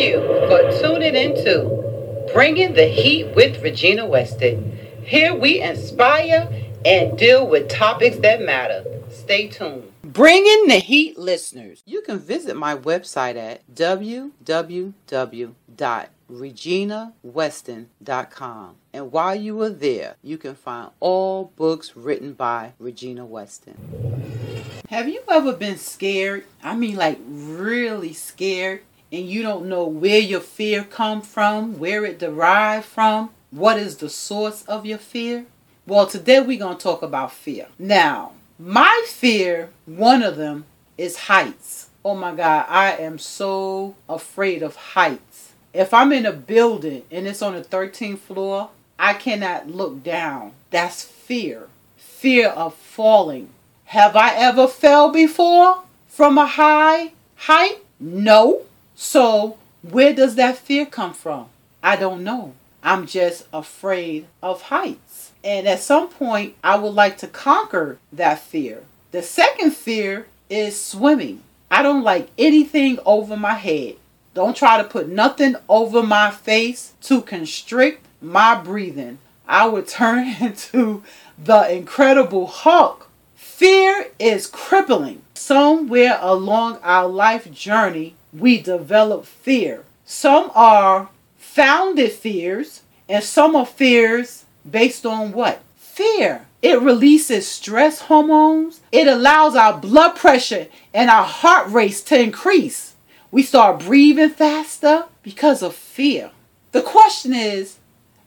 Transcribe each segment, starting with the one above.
You for tuning into Bringing the Heat with Regina Weston. Here we inspire and deal with topics that matter. Stay tuned. Bringing the Heat listeners. You can visit my website at www.reginaweston.com. And while you are there, you can find all books written by Regina Weston. Have you ever been scared? I mean, like really scared, and you don't know where your fear come from, where it derived from, what is the source of your fear? Well, today we're going to talk about fear. Now, my fear, one of them, is heights. Oh my God, I am so afraid of heights. If I'm in a building and it's on the 13th floor, I cannot look down. That's fear. Fear of falling have I ever fell before from a high height? No. So, where does that fear come from? I don't know. I'm just afraid of heights. And at some point, I would like to conquer that fear. The second fear is swimming. I don't like anything over my head. Don't try to put nothing over my face to constrict my breathing. I would turn into the Incredible Hulk Fear is crippling. Somewhere along our life journey, we develop fear. Some are founded fears, and some are fears based on what? Fear. It releases stress hormones. It allows our blood pressure and our heart rates to increase. We start breathing faster because of fear. The question is,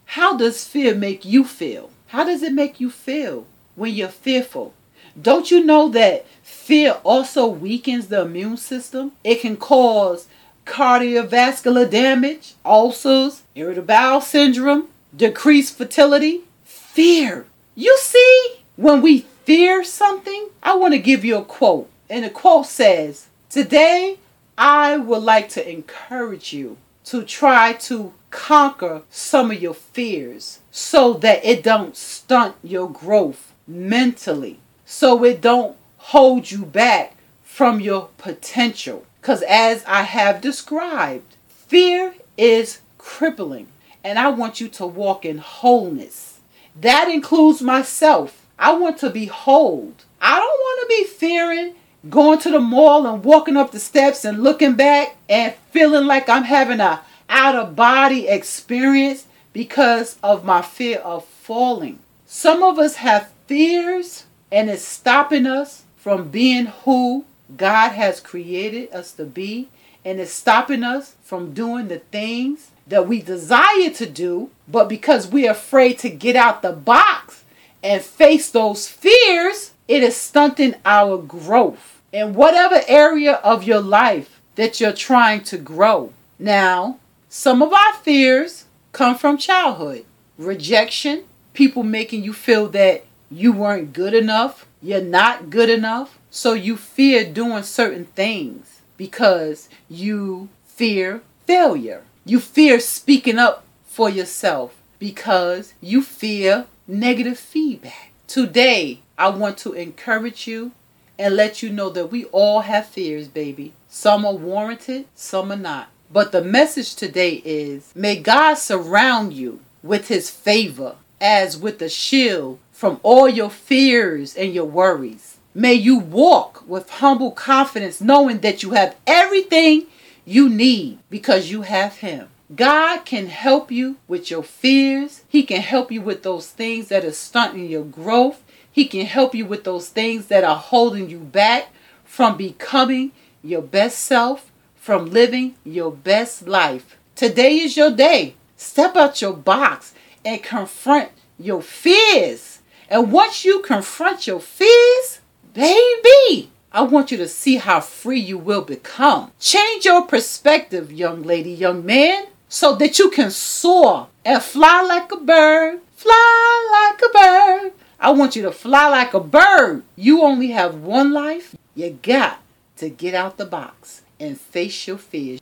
how does fear make you feel? How does it make you feel when you're fearful? Don't you know that fear also weakens the immune system? It can cause cardiovascular damage, ulcers, irritable bowel syndrome, decreased fertility. Fear. You see, when we fear something, I want to give you a quote. And the quote says, Today, I would like to encourage you to try to conquer some of your fears so that it don't stunt your growth mentally so it don't hold you back from your potential. Because as I have described, fear is crippling. And I want you to walk in wholeness. That includes myself. I want to be whole. I don't want to be fearing going to the mall and walking up the steps and looking back and feeling like I'm having a out of body experience because of my fear of falling. Some of us have fears and it's stopping us from being who God has created us to be, and it's stopping us from doing the things that we desire to do, but because we're afraid to get out the box and face those fears, it is stunting our growth. In whatever area of your life that you're trying to grow. Now, some of our fears come from childhood. Rejection, people making you feel that you weren't good enough, you're not good enough, so you fear doing certain things because you fear failure. You fear speaking up for yourself because you fear negative feedback. Today, I want to encourage you and let you know that we all have fears, baby. Some are warranted, some are not. But the message today is may God surround you with his favor as with a shield from all your fears and your worries. May you walk with humble confidence, knowing that you have everything you need because you have Him. God can help you with your fears. He can help you with those things that are stunting your growth. He can help you with those things that are holding you back from becoming your best self, from living your best life. Today is your day. Step out your box and confront your fears. And once you confront your fears, baby, I want you to see how free you will become. Change your perspective, young lady, young man, so that you can soar and fly like a bird. Fly like a bird. I want you to fly like a bird. You only have one life. You got to get out the box and face your fears.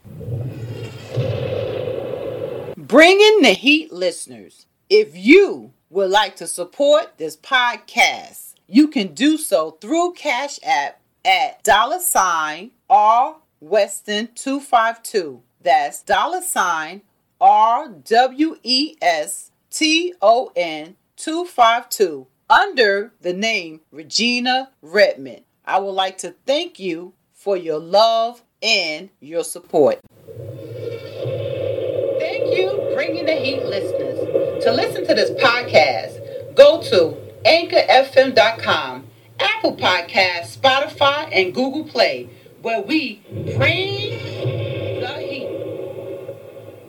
Bringing the heat listeners. If you would like to support this podcast, you can do so through Cash App at dollar sign R Weston 252. That's dollar sign R W E S T O N 252 under the name Regina Redmond. I would like to thank you for your love and your support. Thank you, Bringing the Heat listeners. To listen to this podcast, go to anchorfm.com, Apple Podcasts, Spotify, and Google Play, where we bring